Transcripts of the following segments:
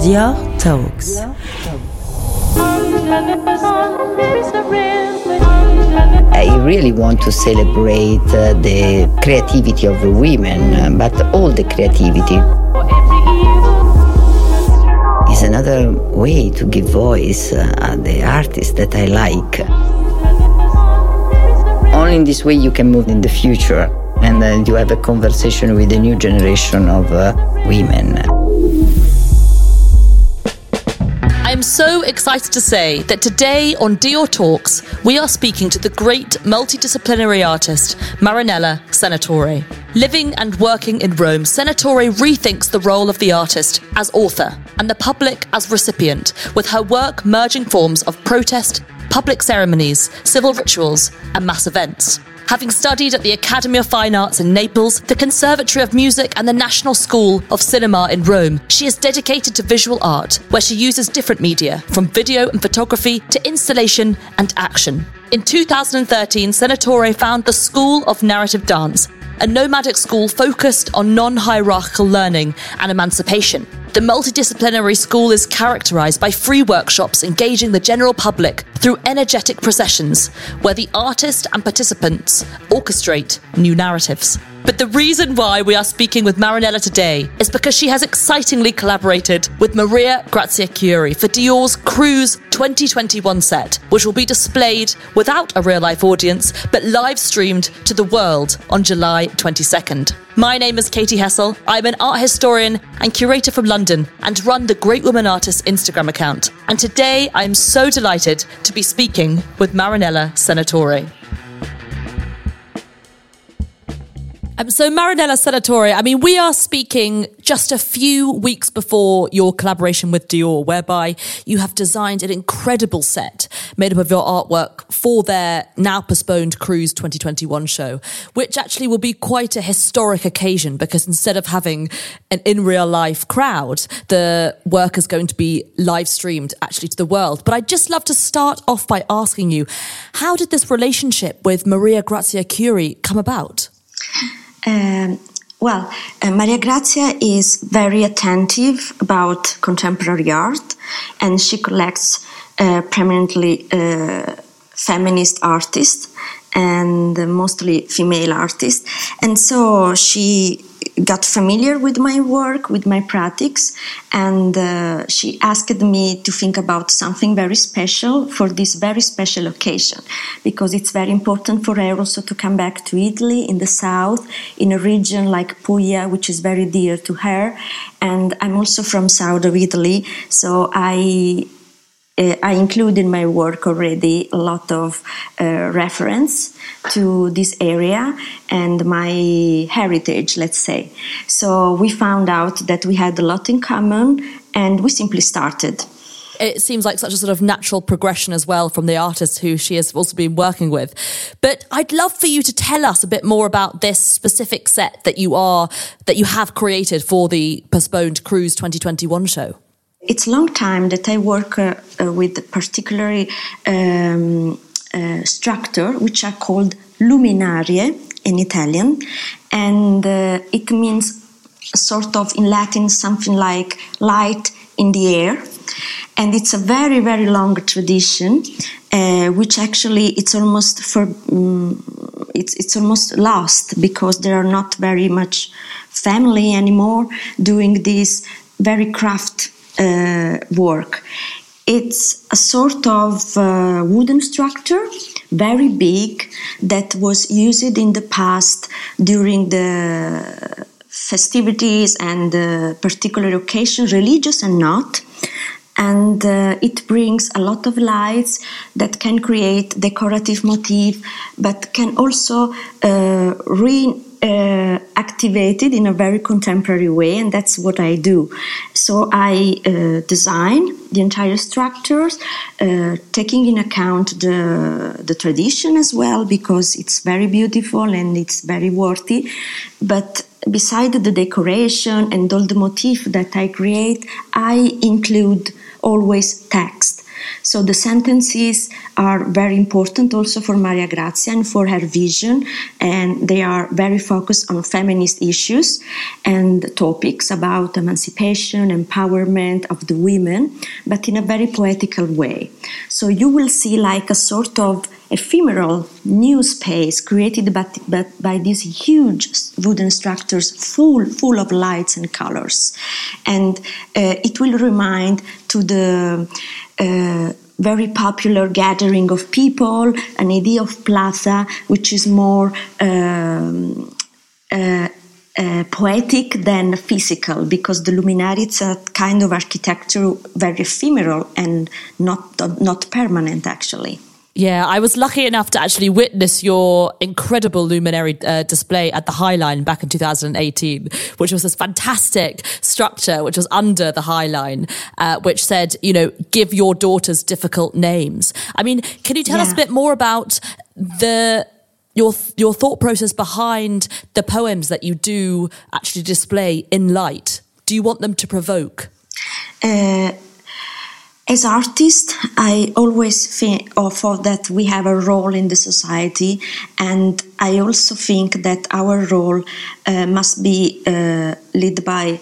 Dior Talks. I really want to celebrate uh, the creativity of women, uh, but all the creativity is another way to give voice uh, the artists that I like. Only in this way you can move in the future and uh, you have a conversation with the new generation of uh, women. I'm so excited to say that today on Dior Talks, we are speaking to the great multidisciplinary artist Marinella Senatore. Living and working in Rome, Senatore rethinks the role of the artist as author and the public as recipient, with her work merging forms of protest, public ceremonies, civil rituals, and mass events. Having studied at the Academy of Fine Arts in Naples, the Conservatory of Music, and the National School of Cinema in Rome, she is dedicated to visual art, where she uses different media, from video and photography to installation and action. In 2013, Senatore found the School of Narrative Dance, a nomadic school focused on non hierarchical learning and emancipation. The multidisciplinary school is characterized by free workshops engaging the general public through energetic processions, where the artist and participants orchestrate new narratives. But the reason why we are speaking with Marinella today is because she has excitingly collaborated with Maria Grazia Chiuri for Dior's Cruise 2021 set, which will be displayed without a real life audience but live streamed to the world on July 22nd. My name is Katy Hessel. I'm an art historian and curator from London and run the Great Woman Artists Instagram account. And today I'm so delighted to be speaking with Marinella Senatore. Um, so, Marinella Senatore, I mean, we are speaking just a few weeks before your collaboration with Dior, whereby you have designed an incredible set made up of your artwork for their now postponed Cruise 2021 show, which actually will be quite a historic occasion because instead of having an in real life crowd, the work is going to be live streamed actually to the world. But I'd just love to start off by asking you, how did this relationship with Maria Grazia Chiuri come about? Um, well, uh, Maria Grazia is very attentive about contemporary art, and she collects uh, permanently uh, feminist artists and mostly female artists. And so she got familiar with my work, with my practice, and uh, she asked me to think about something very special for this very special occasion, because it's very important for her also to come back to Italy in the south, in a region like Puglia, which is very dear to her. And I'm also from south of Italy, so I uh, I include in my work already a lot of uh, reference to this area and my heritage, let's say. So we found out that we had a lot in common and we simply started. It seems like such a sort of natural progression as well from the artist who she has also been working with. But I'd love for you to tell us a bit more about this specific set that you are that you have created for the postponed Cruise 2021 show it's long time that I work uh, uh, with particularly um, uh, structure which are called luminarie in Italian, and uh, it means sort of in Latin something like light in the air, and it's a very very long tradition, uh, which actually it's almost for um, it's it's almost lost because there are not very much family anymore doing this very craft uh, work. It's a sort of uh, wooden structure, very big, that was used in the past during the festivities and uh, particular occasions, religious and not. And uh, it brings a lot of lights that can create decorative motif, but can also uh, re uh, activated in a very contemporary way, and that's what I do. So I uh, design the entire structures, uh, taking in account the the tradition as well, because it's very beautiful and it's very worthy. But beside the decoration and all the motif that I create, I include always text So the sentences are very important also for Maria Grazia and for her vision, and they are very focused on feminist issues and topics about emancipation, empowerment of the women, but in a very poetical way. So you will see like a sort of ephemeral new space created by, by, by, these huge wooden structures full full of lights and colors and uh, it will remind to the uh, very popular gathering of people an idea of plaza which is more um, uh, uh, poetic than physical because the luminari it's a kind of architecture very ephemeral and not not permanent actually yeah, I was lucky enough to actually witness your incredible luminary uh, display at the High Line back in 2018, which was this fantastic structure which was under the High Line, uh, which said, you know, give your daughters difficult names. I mean, can you tell yeah. us a bit more about the your your thought process behind the poems that you do actually display in light? Do you want them to provoke? Uh, as artists, I always think of that we have a role in the society, and I also think that our role uh, must be uh, led by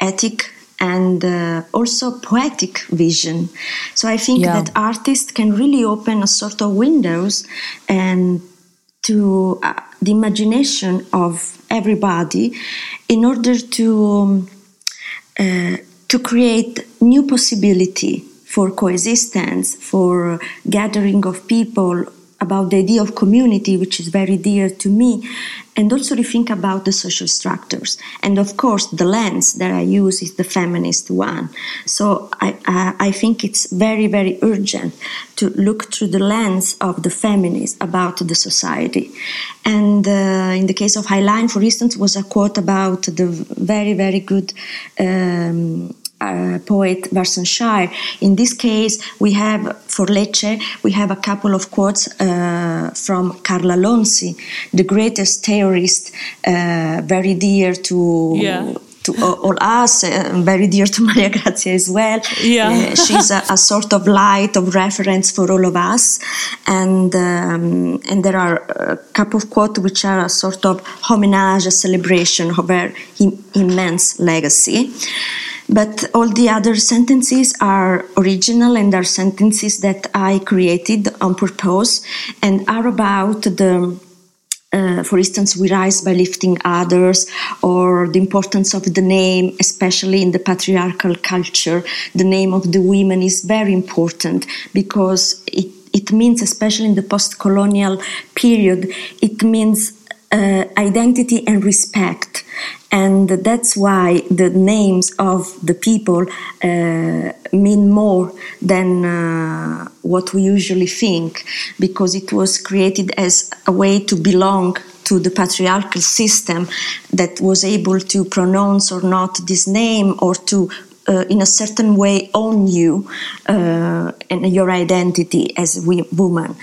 ethic and uh, also poetic vision. So I think yeah. that artists can really open a sort of windows and to uh, the imagination of everybody in order to um, uh, to create new possibility for coexistence, for gathering of people, about the idea of community, which is very dear to me, and also to think about the social structures. And of course, the lens that I use is the feminist one. So I, I, I think it's very, very urgent to look through the lens of the feminist about the society. And uh, in the case of Highline, for instance, was a quote about the very, very good. Um, uh, poet Warsan Shire. In this case, we have for Lecce, we have a couple of quotes uh, from Carla Lonzi, the greatest theorist, uh, very dear to. Yeah to all us, uh, very dear to Maria Grazia as well. Yeah. Uh, she's a, a, sort of light of reference for all of us. And, um, and there are a couple of quotes which are a sort of homage, a celebration of her Im- immense legacy. But all the other sentences are original and are sentences that I created on purpose and are about the uh, for instance, we rise by lifting others, or the importance of the name, especially in the patriarchal culture. The name of the women is very important because it, it means, especially in the post colonial period, it means uh, identity and respect. And that's why the names of the people uh, mean more than uh, what we usually think, because it was created as a way to belong to the patriarchal system that was able to pronounce or not this name or to uh, in a certain way own you uh, and your identity as a woman.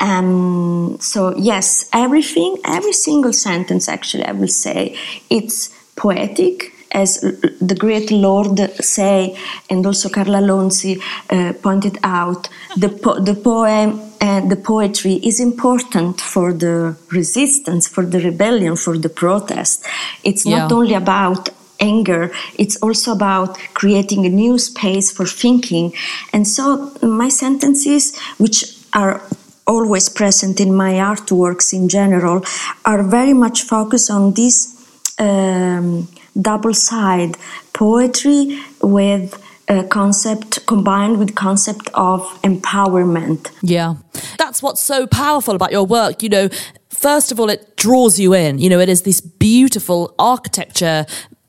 Um, so yes, everything, every single sentence, actually, I will say, it's poetic. As the great Lorde say, and also Carla Lonzi uh, pointed out, the, po- the poem and the poetry is important for the resistance, for the rebellion, for the protest. It's not yeah. only about anger. It's also about creating a new space for thinking. And so my sentences, which are always present in my artworks in general, are very much focused on this um, double side poetry with a concept combined with concept of empowerment. Yeah. That's what's so powerful about your work. You know, first of all, it draws you in. You know, it is this beautiful architecture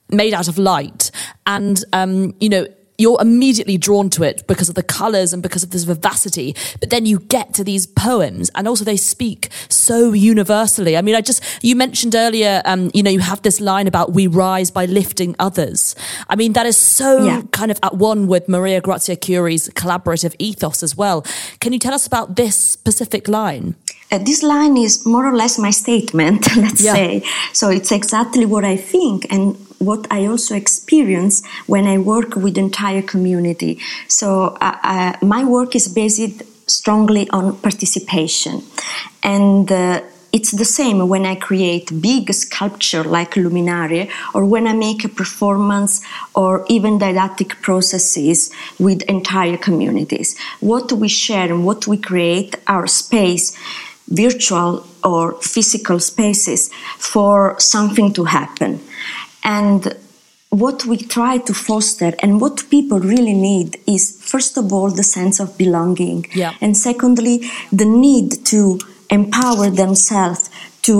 made out of light. And, um, you know, you're immediately drawn to it because of the colors and because of this vivacity. But then you get to these poems and also they speak so universally. I mean, I just, you mentioned earlier, um, you know, you have this line about we rise by lifting others. I mean, that is so yeah. kind of at one with Maria Grazia Chiuri's collaborative ethos as well. Can you tell us about this specific line? uh, this line is more or less my statement, let's Yeah. say. So it's exactly what I think and what I also experience when I work with entire community. So uh, uh, my work is based strongly on participation, and. Uh, it's the same when I create big sculpture like Luminarie or when I make a performance or even didactic processes with entire communities. What we share and what we create are space, virtual or physical spaces for something to happen. And what we try to foster and what people really need is first of all the sense of belonging. Yeah. and secondly the need to empower themselves to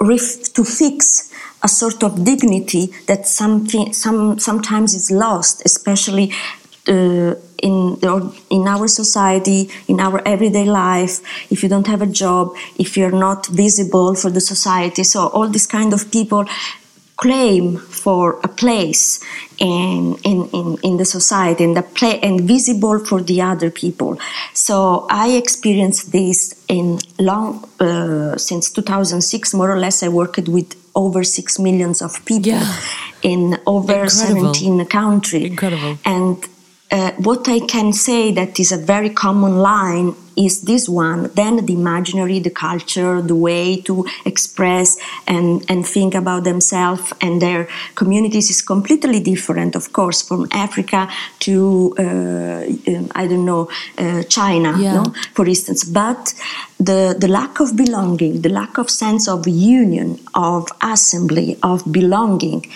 ref- to fix a sort of dignity that something some sometimes is lost especially uh, in the, in our society in our everyday life. If you don't have a job if you're not visible for the society. So all these kind of people claim for a place in, in, in, in the society and, the play, and visible for the other people. So I experienced this in long, uh, since 2006, more or less, I worked with over 6 millions of people Yeah. in over Incredible. 17 countries. Incredible. And uh, what I can say that is a very common line is this one. Then the imaginary, the culture, the way to express and, and think about themselves and their communities is completely different, of course, from Africa to, uh, um, I don't know, uh, China, Yeah. no? for instance. But the, the lack of belonging, the lack of sense of union, of assembly, of belonging,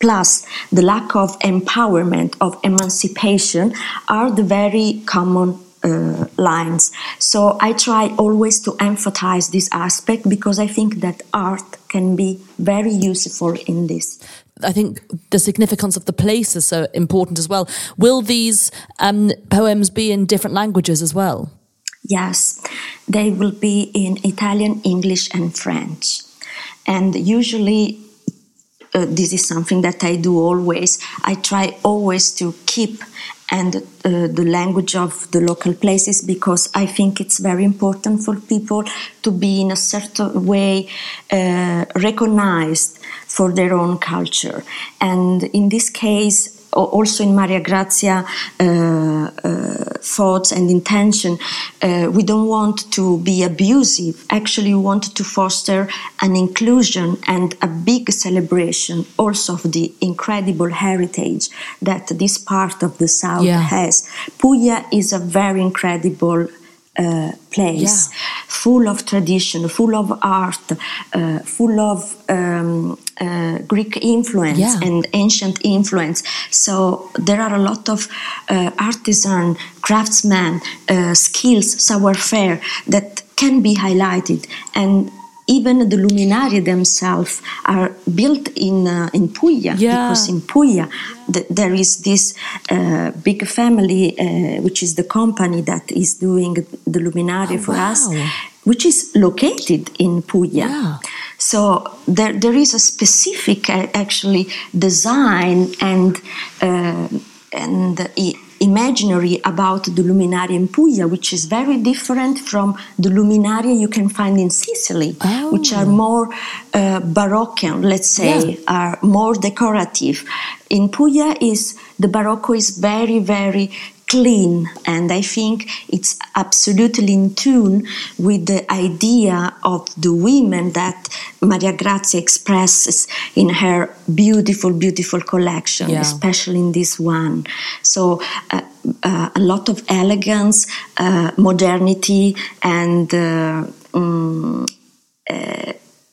plus the lack of empowerment, of emancipation, are the very common uh, lines. So I try always to emphasize this aspect because I think that art can be very useful in this. I think the significance of the place is so important as well. Will these um, poems be in different languages as well? Yes, they will be in Italian, English, and French. And usually, uh, this is something that I do always. I try always to keep and uh, the language of the local places because I think it's very important for people to be in a certain way uh, recognized for their own culture. And in this case, also in Maria Grazia uh, uh, thoughts and intention, uh, we don't want to be abusive. Actually, we want to foster an inclusion and a big celebration also of the incredible heritage that this part of the South Yeah. has. Puglia is a very incredible uh, place, Yeah. full of tradition, full of art, uh, full of um, uh, Greek influence Yeah. and ancient influence. So there are a lot of uh, artisan, craftsmen, uh, skills, savoir-faire that can be highlighted and. Even the luminaria themselves are built in uh, in Puglia Yeah. because in Puglia th- there is this uh, big family, uh, which is the company that is doing the luminaria Oh, for us, which is located in Puglia. Yeah. So there, there is a specific uh, actually design and uh, and i- imaginary about the luminaria in Puglia, which is very different from the luminaria you can find in Sicily, Oh. which are more uh, Baroque, let's say, Yeah. are more decorative. In Puglia is the Barocco is very very clean and I think it's absolutely in tune with the idea of the women that Maria Grazia expresses in her beautiful, beautiful collection, Yeah. especially in this one. So uh, uh, a lot of elegance, uh, modernity, and uh,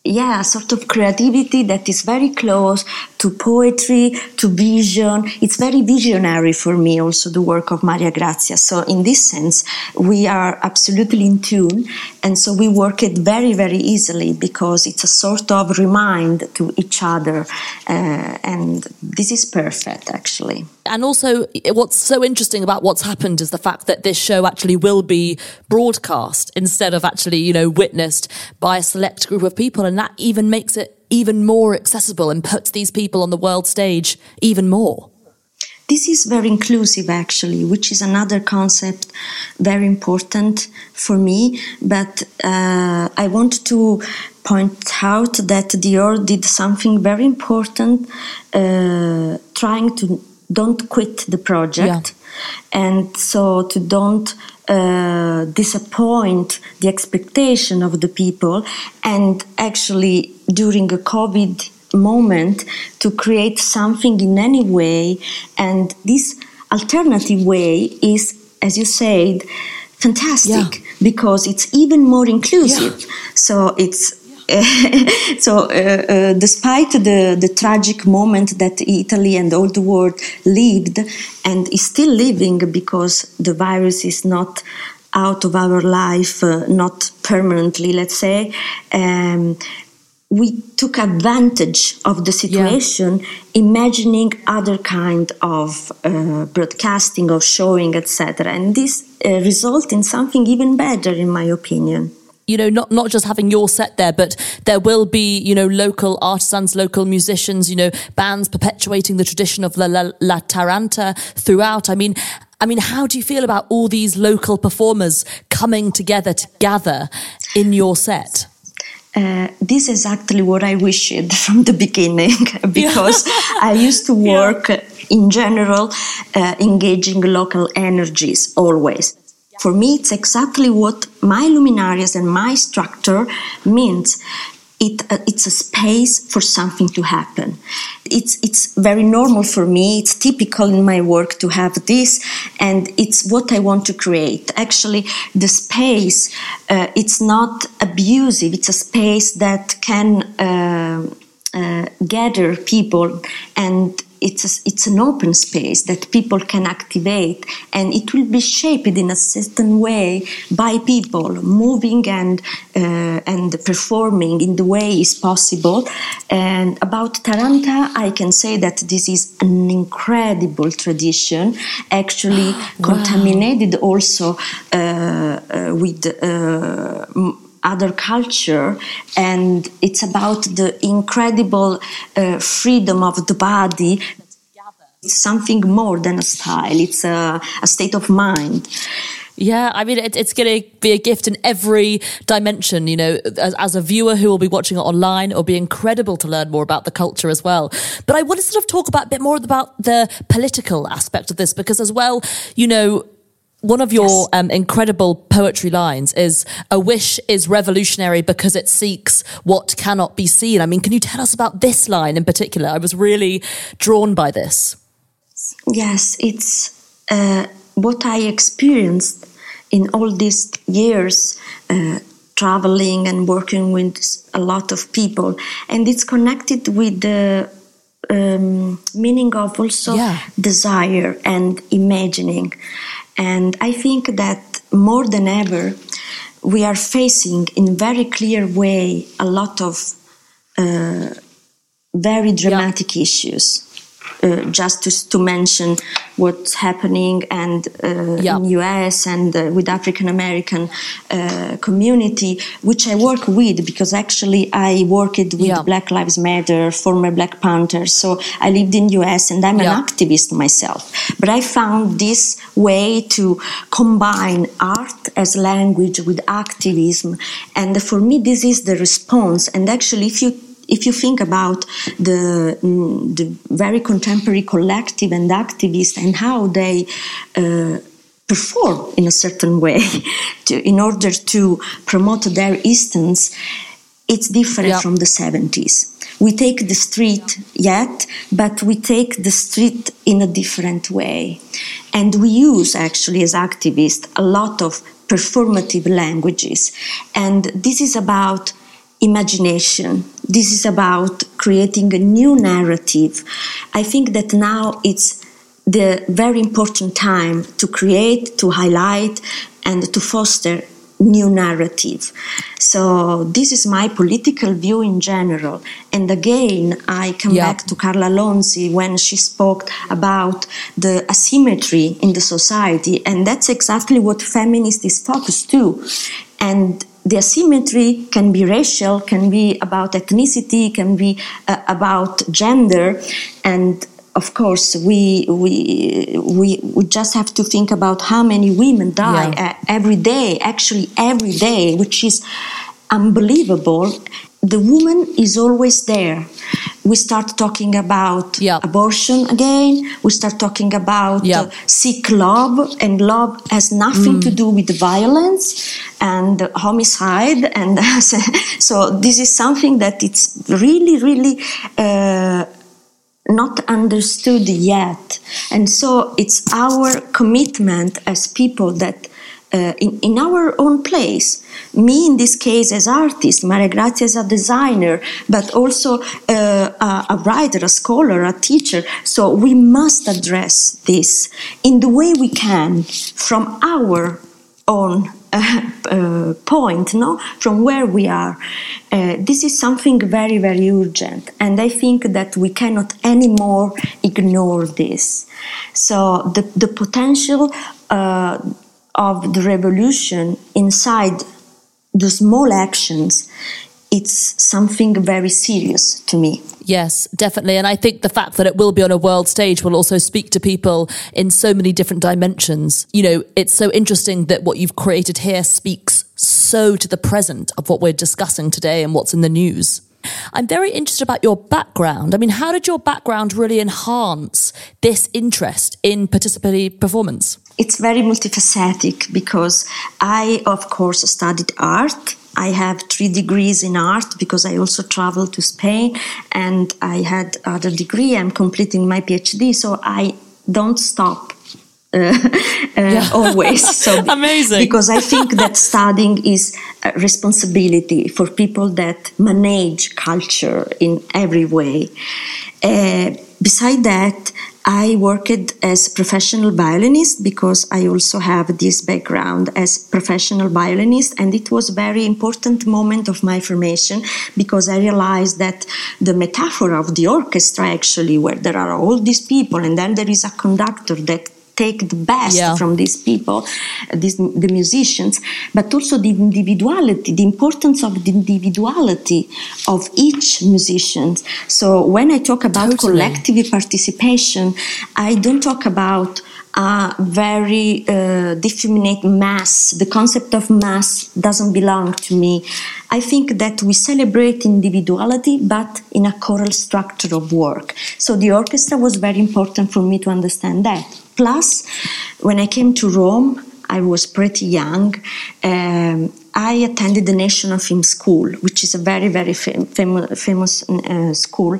yeah, a sort of creativity that is very close to poetry, to vision. It's very visionary for me, also the work of Maria Grazia. So, in this sense, we are absolutely in tune, and so we work it very, very easily because it's a sort of remind to each other, uh, and this is perfect, actually. And also, what's so interesting about what's happened is the fact that this show actually will be broadcast instead of actually, you know, witnessed by a select group of people. And that even makes it even more accessible and puts these people on the world stage even more. this is very inclusive, actually, which is another concept very important for me. But uh, I want to point out that Dior did something very important, uh, trying to don't quit the project, yeah. And so to don't uh, disappoint the expectation of the people, and actually during a COVID moment to create something in any way. And this alternative way is, as you said, fantastic yeah. because it's even more inclusive. Yeah. So it's so, uh, uh, despite the, the tragic moment that Italy and all the world lived and is still living because the virus is not out of our life, uh, not permanently, let's say, um, we took advantage of the situation yeah. imagining other kind of uh, broadcasting of showing etc and this uh, result in something even better in my opinion you know not not just having your set there but there will be you know local artisans local musicians you know bands perpetuating the tradition of la, la, la taranta throughout i mean I mean, how do you feel about all these local performers coming together to gather in your set? Uh, this is exactly what I wished from the beginning because I used to work yeah. in general uh, engaging local energies always. For me, it's exactly what my luminarias and my structure means it, uh, it's a space for something to happen. It's, it's very normal for me. It's typical in my work to have this, and it's what I want to create. Actually, the space, uh, it's not abusive. It's a space that can uh, uh gather people and it's a, it's an open space that people can activate and it will be shaped in a certain way by people moving and uh, and performing in the way is possible and about Taranta I can say that this is an incredible tradition actually wow. contaminated also uh, uh, with uh, other culture and it's about the incredible uh, freedom of the body it's something more than a style it's a, a state of mind yeah, I mean, it, it's going to be a gift in every dimension. You know, as, as, a viewer who will be watching it online, it'll be incredible to learn more about the culture as well. But I want to sort of talk about a bit more about the political aspect of this because, as well, you know, one of your yes. um, incredible poetry lines is a wish is revolutionary because it seeks what cannot be seen. I mean, can you tell us about this line in particular? I was really drawn by this. Yes, it's uh, what I experienced in all these years uh, traveling and working with a lot of people, and it's connected with the um, meaning of also yeah. desire and imagining. And I think that more than ever, we are facing in very clear way a lot of uh, very dramatic yeah. issues uh, just to, to mention what's happening and uh, yeah. in US and uh, with African American uh, community, which I work with because actually I worked with yeah. Black Lives Matter, former Black Panthers. So I lived in US and I'm yeah. an activist myself. But I found this way to combine art as language with activism, and for me this is the response. And actually, if you if you think about the, mm, the very contemporary collective and activists and how they uh, perform in a certain way to, in order to promote their instance, it's different yeah. from the 70s. We take the street yet, but we take the street in a different way. And we use actually as activists a lot of performative languages. And this is about imagination. This is about creating a new narrative. I think that now it's the very important time to create, to highlight, and to foster new narrative. So this is my political view in general. And again, I come back to Carla Lonzi when she spoke about the asymmetry in the society, and that's exactly what feminist is focused to. And the asymmetry can be racial, can be about ethnicity, can be uh, about gender, and of course, we, we, we, we just have to think about how many women die Yeah. uh, every day, actually, every day, which is unbelievable. The woman is always there. We start talking about Yeah. abortion again. We start talking about Yeah. uh, seek love, and love has nothing to do with violence and homicide. And so this is something that it's really, really. Uh, not understood yet. And so it's our commitment as people that uh, in, in our own place, me in this case as artist, Maria Grazia as a designer, but also uh, a, a writer, a scholar, a teacher. So we must address this in the way we can from our own uh, uh, point, no, from where we are. Uh, this is something very, very urgent, and I think that we cannot anymore ignore this. So the the potential uh, of the revolution inside the small actions, it's something very serious to me. Yes, definitely. And I think the fact that it will be on a world stage will also speak to people in so many different dimensions. You know, it's so interesting that what you've created here speaks so to the present of what we're discussing today and what's in the news. I'm very interested about your background. I mean, how did your background really enhance this interest in participatory performance? It's very multifaceted because I, of course, studied art. I have three degrees in art because I also traveled to Spain and I had other degree. I'm completing my PhD, so I don't stop. Uh, uh, always so Amazing. because i think that studying is a responsibility for people that manage culture in every way uh, beside that I worked as professional violinist because I also have this background as professional violinist and it was a very important moment of my formation because I realized that the metaphor of the orchestra actually where there are all these people and then there is a conductor that take the best Yeah. from these people, these, the musicians, but also the individuality, the importance of the individuality of each musician. So when I talk about Totally. collective participation, I don't talk about a very uh, mass. The concept of mass doesn't belong to me. I think that we celebrate individuality, but in a choral structure of work. So the orchestra was very important for me to understand that. Plus, when I came to Rome, I was pretty young. Um, I attended the National Film School, which is a very, very fam- fam- famous uh, school,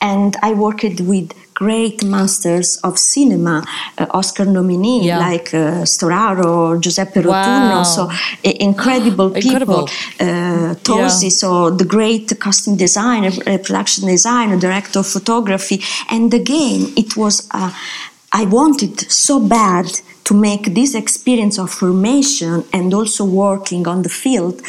and I worked with great masters of cinema, uh, Oscar nominee Yeah. like uh, Storaro, Giuseppe Wow. Rotunno, so i- incredible people. Incredible. Uh, Tosi, Yeah. so the great costume designer, uh, production designer, director of photography, and again, it was. Uh, I wanted so bad to make this experience of formation and also working on the field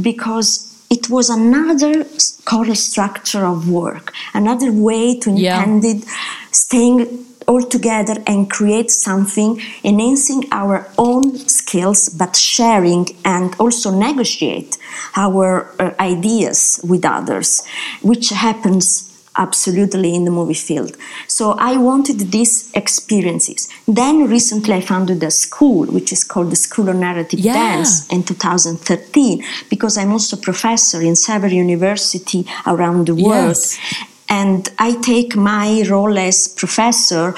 because it was another choral structure of work, another way to Yeah. intended staying all together and create something, enhancing our own skills, but sharing and also negotiate our uh, ideas with others, which happens absolutely in the movie field. So I wanted these experiences. Then recently I founded a school, which is called the School of Narrative Yeah. Dance in 2013, because I'm also professor in several university around the world. Yes. And I take my role as professor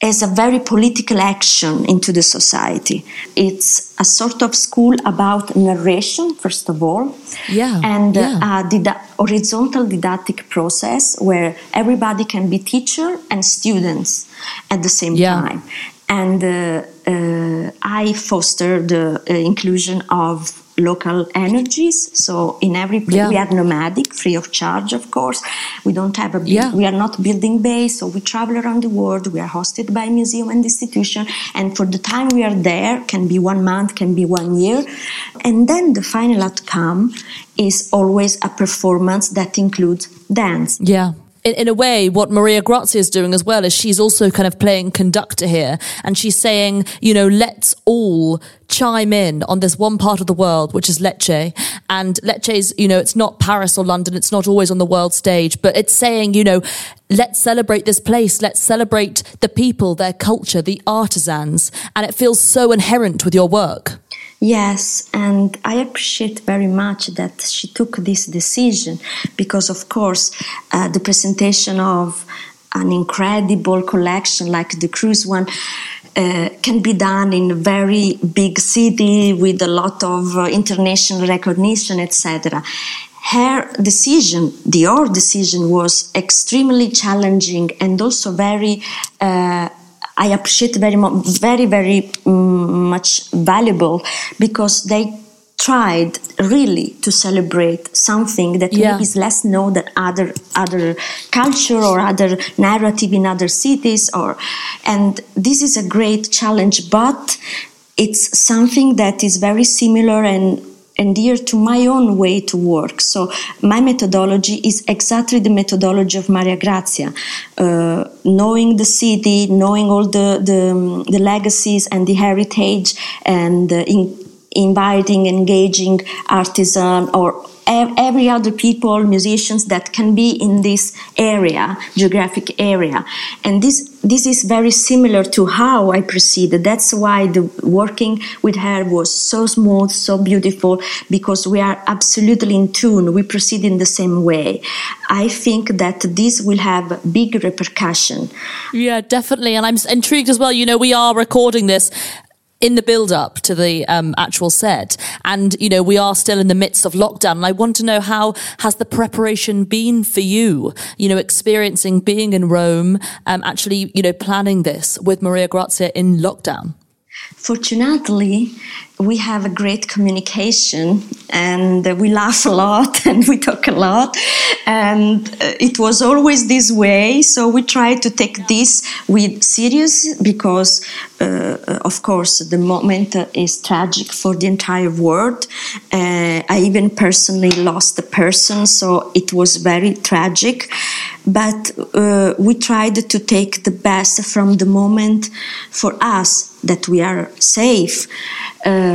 as a very political action into the society. It's a sort of school about narration, first of all, Yeah, and uh, yeah. a dida- horizontal didactic process where everybody can be teacher and students at the same Yeah. time. And uh, uh, I foster the uh, inclusion of local energies. So in every place Yeah. we are nomadic, free of charge, of course. We don't have a Yeah. we are not building base, so we travel around the world. We are hosted by museum and institution, and for the time we are there, can be one month, can be one year, and then the final outcome is always a performance that includes dance. Yeah. In, in, a way, what Maria Grazia is doing as well is she's also kind of playing conductor here. And she's saying, you know, let's all chime in on this one part of the world, which is Lecce. And Lecce's, you know, it's not Paris or London. It's not always on the world stage, but it's saying, you know, let's celebrate this place. Let's celebrate the people, their culture, the artisans. And it feels so inherent with your work. Yes, and I appreciate very much that she took this decision because, of course, uh, the presentation of an incredible collection like the cruise one uh, can be done in a very big city with a lot of uh, international recognition, etc. Her decision, the our decision, was extremely challenging and also very uh, I appreciate very very, very um, much valuable because they tried really to celebrate something that yeah. maybe is less known than other other culture or other narrative in other cities or and this is a great challenge but it's something that is very similar and and dear to my own way to work. So my methodology is exactly the methodology of Maria Grazia, uh, knowing the city, knowing all the, the, the legacies and the heritage, and uh, in, inviting, engaging artisan or every other people, musicians that can be in this area, geographic area. And this, this is very similar to how I proceeded. That's why the working with her was so smooth, so beautiful, because we are absolutely in tune. We proceed in the same way. I think that this will have big repercussion. Yeah, definitely. And I'm intrigued as well. You know, we are recording this in the build up to the um, actual set. And you know we are still in the midst of lockdown. And i want to know how has the preparation been for you you know experiencing being in rome um, actually you know planning this with maria grazia in lockdown? Fortunately we have a great communication and we laugh a lot and we talk a lot. And uh, it was always this way. So we try to take this with serious because uh, of course the moment is tragic for the entire world. Uh, i even personally lost a person so it was very tragic. But uh, we tried to take the best from the moment for us that we are safe. Uh,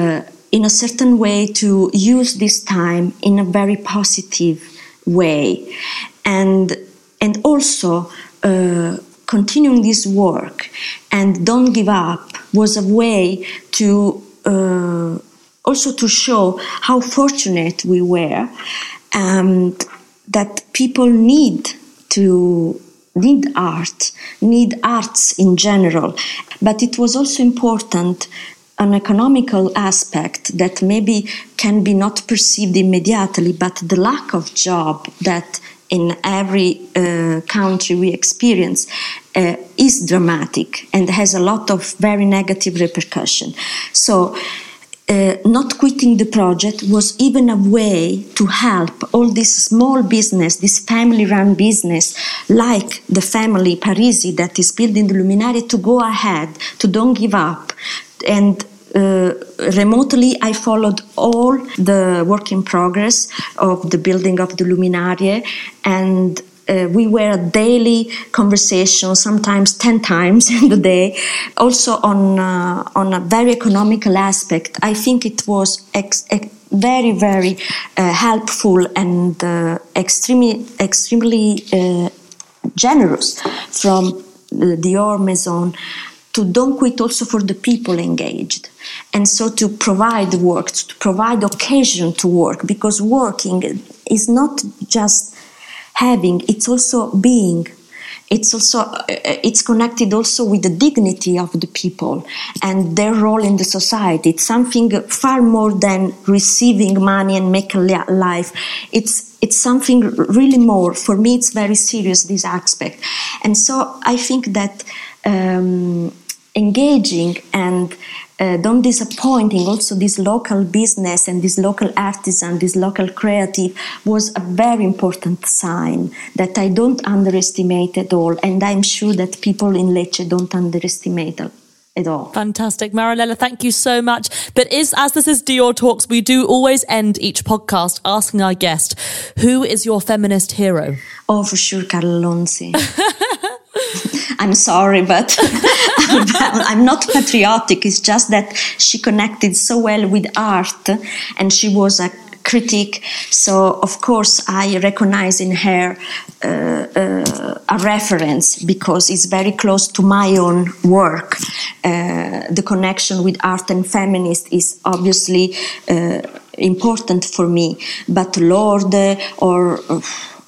in a certain way to use this time in a very positive way and and also uh, continuing this work and don't give up was a way to uh, also to show how fortunate we were and that people need to need art, need arts in general. But it was also important an economical aspect that maybe can be not perceived immediately, but the lack of job that in every uh, country we experience uh, is dramatic and has a lot of very negative repercussion. So uh, not quitting the project was even a way to help all this small business, this family run business, like the family Parisi that is building the Luminaria, to go ahead, to don't give up. And uh, remotely, I followed all the work in progress of the building of the Luminarie and uh, we were a daily conversation, sometimes 10 times in the day, also on, uh, on a very economical aspect. I think it was ex- ex- very, very uh, helpful and uh, extremely, extremely uh, generous from the Dior Maison to don't quit also for the people engaged and so to provide work to provide occasion to work because working is not just having it's also being. It's also uh, it's connected also with the dignity of the people and their role in the society. It's something far more than receiving money and make a life. It's it's something really more. For me it's very serious this aspect. And so i think that um, engaging and uh, don't disappointing also this local business and this local artisan this local creative was a very important sign that i don't underestimate at all and i'm sure that people in lecce don't underestimate at all. Fantastic. Marinella, thank you so much. But is as this is Dior Talks, we do always end each podcast asking our guest, who is your feminist hero? Oh, for sure, Carla Lonzi. I'm sorry, but I'm not patriotic. It's just that she connected so well with art and she was a critic. So, of course, I recognize in her uh, uh, a reference because it's very close to my own work. Uh, the connection with art and feminist is obviously uh, important for me. But Lorde or uh,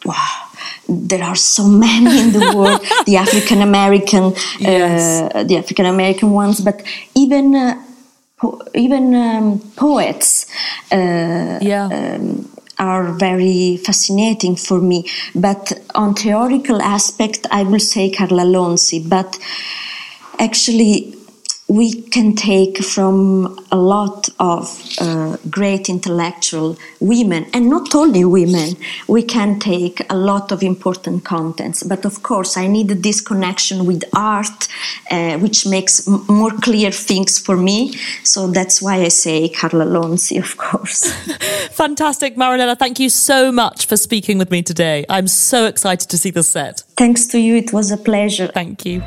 wow there are so many in the world the african american yes. uh, the african american ones but even uh, po- even um, poets uh, yeah. Um, are very fascinating for me. But on theoretical aspect, I will say Carla Lonzi. But actually, we can take from a lot of uh, great intellectual women, and not only women, we can take a lot of important contents. But of course, I need this connection with art, uh, which makes m- more clear things for me. So that's why I say Carla Lonzi, of course. Fantastic, Marinella. Thank you so much for speaking with me today. I'm so excited to see the set. Thanks to you. It was a pleasure. Thank you.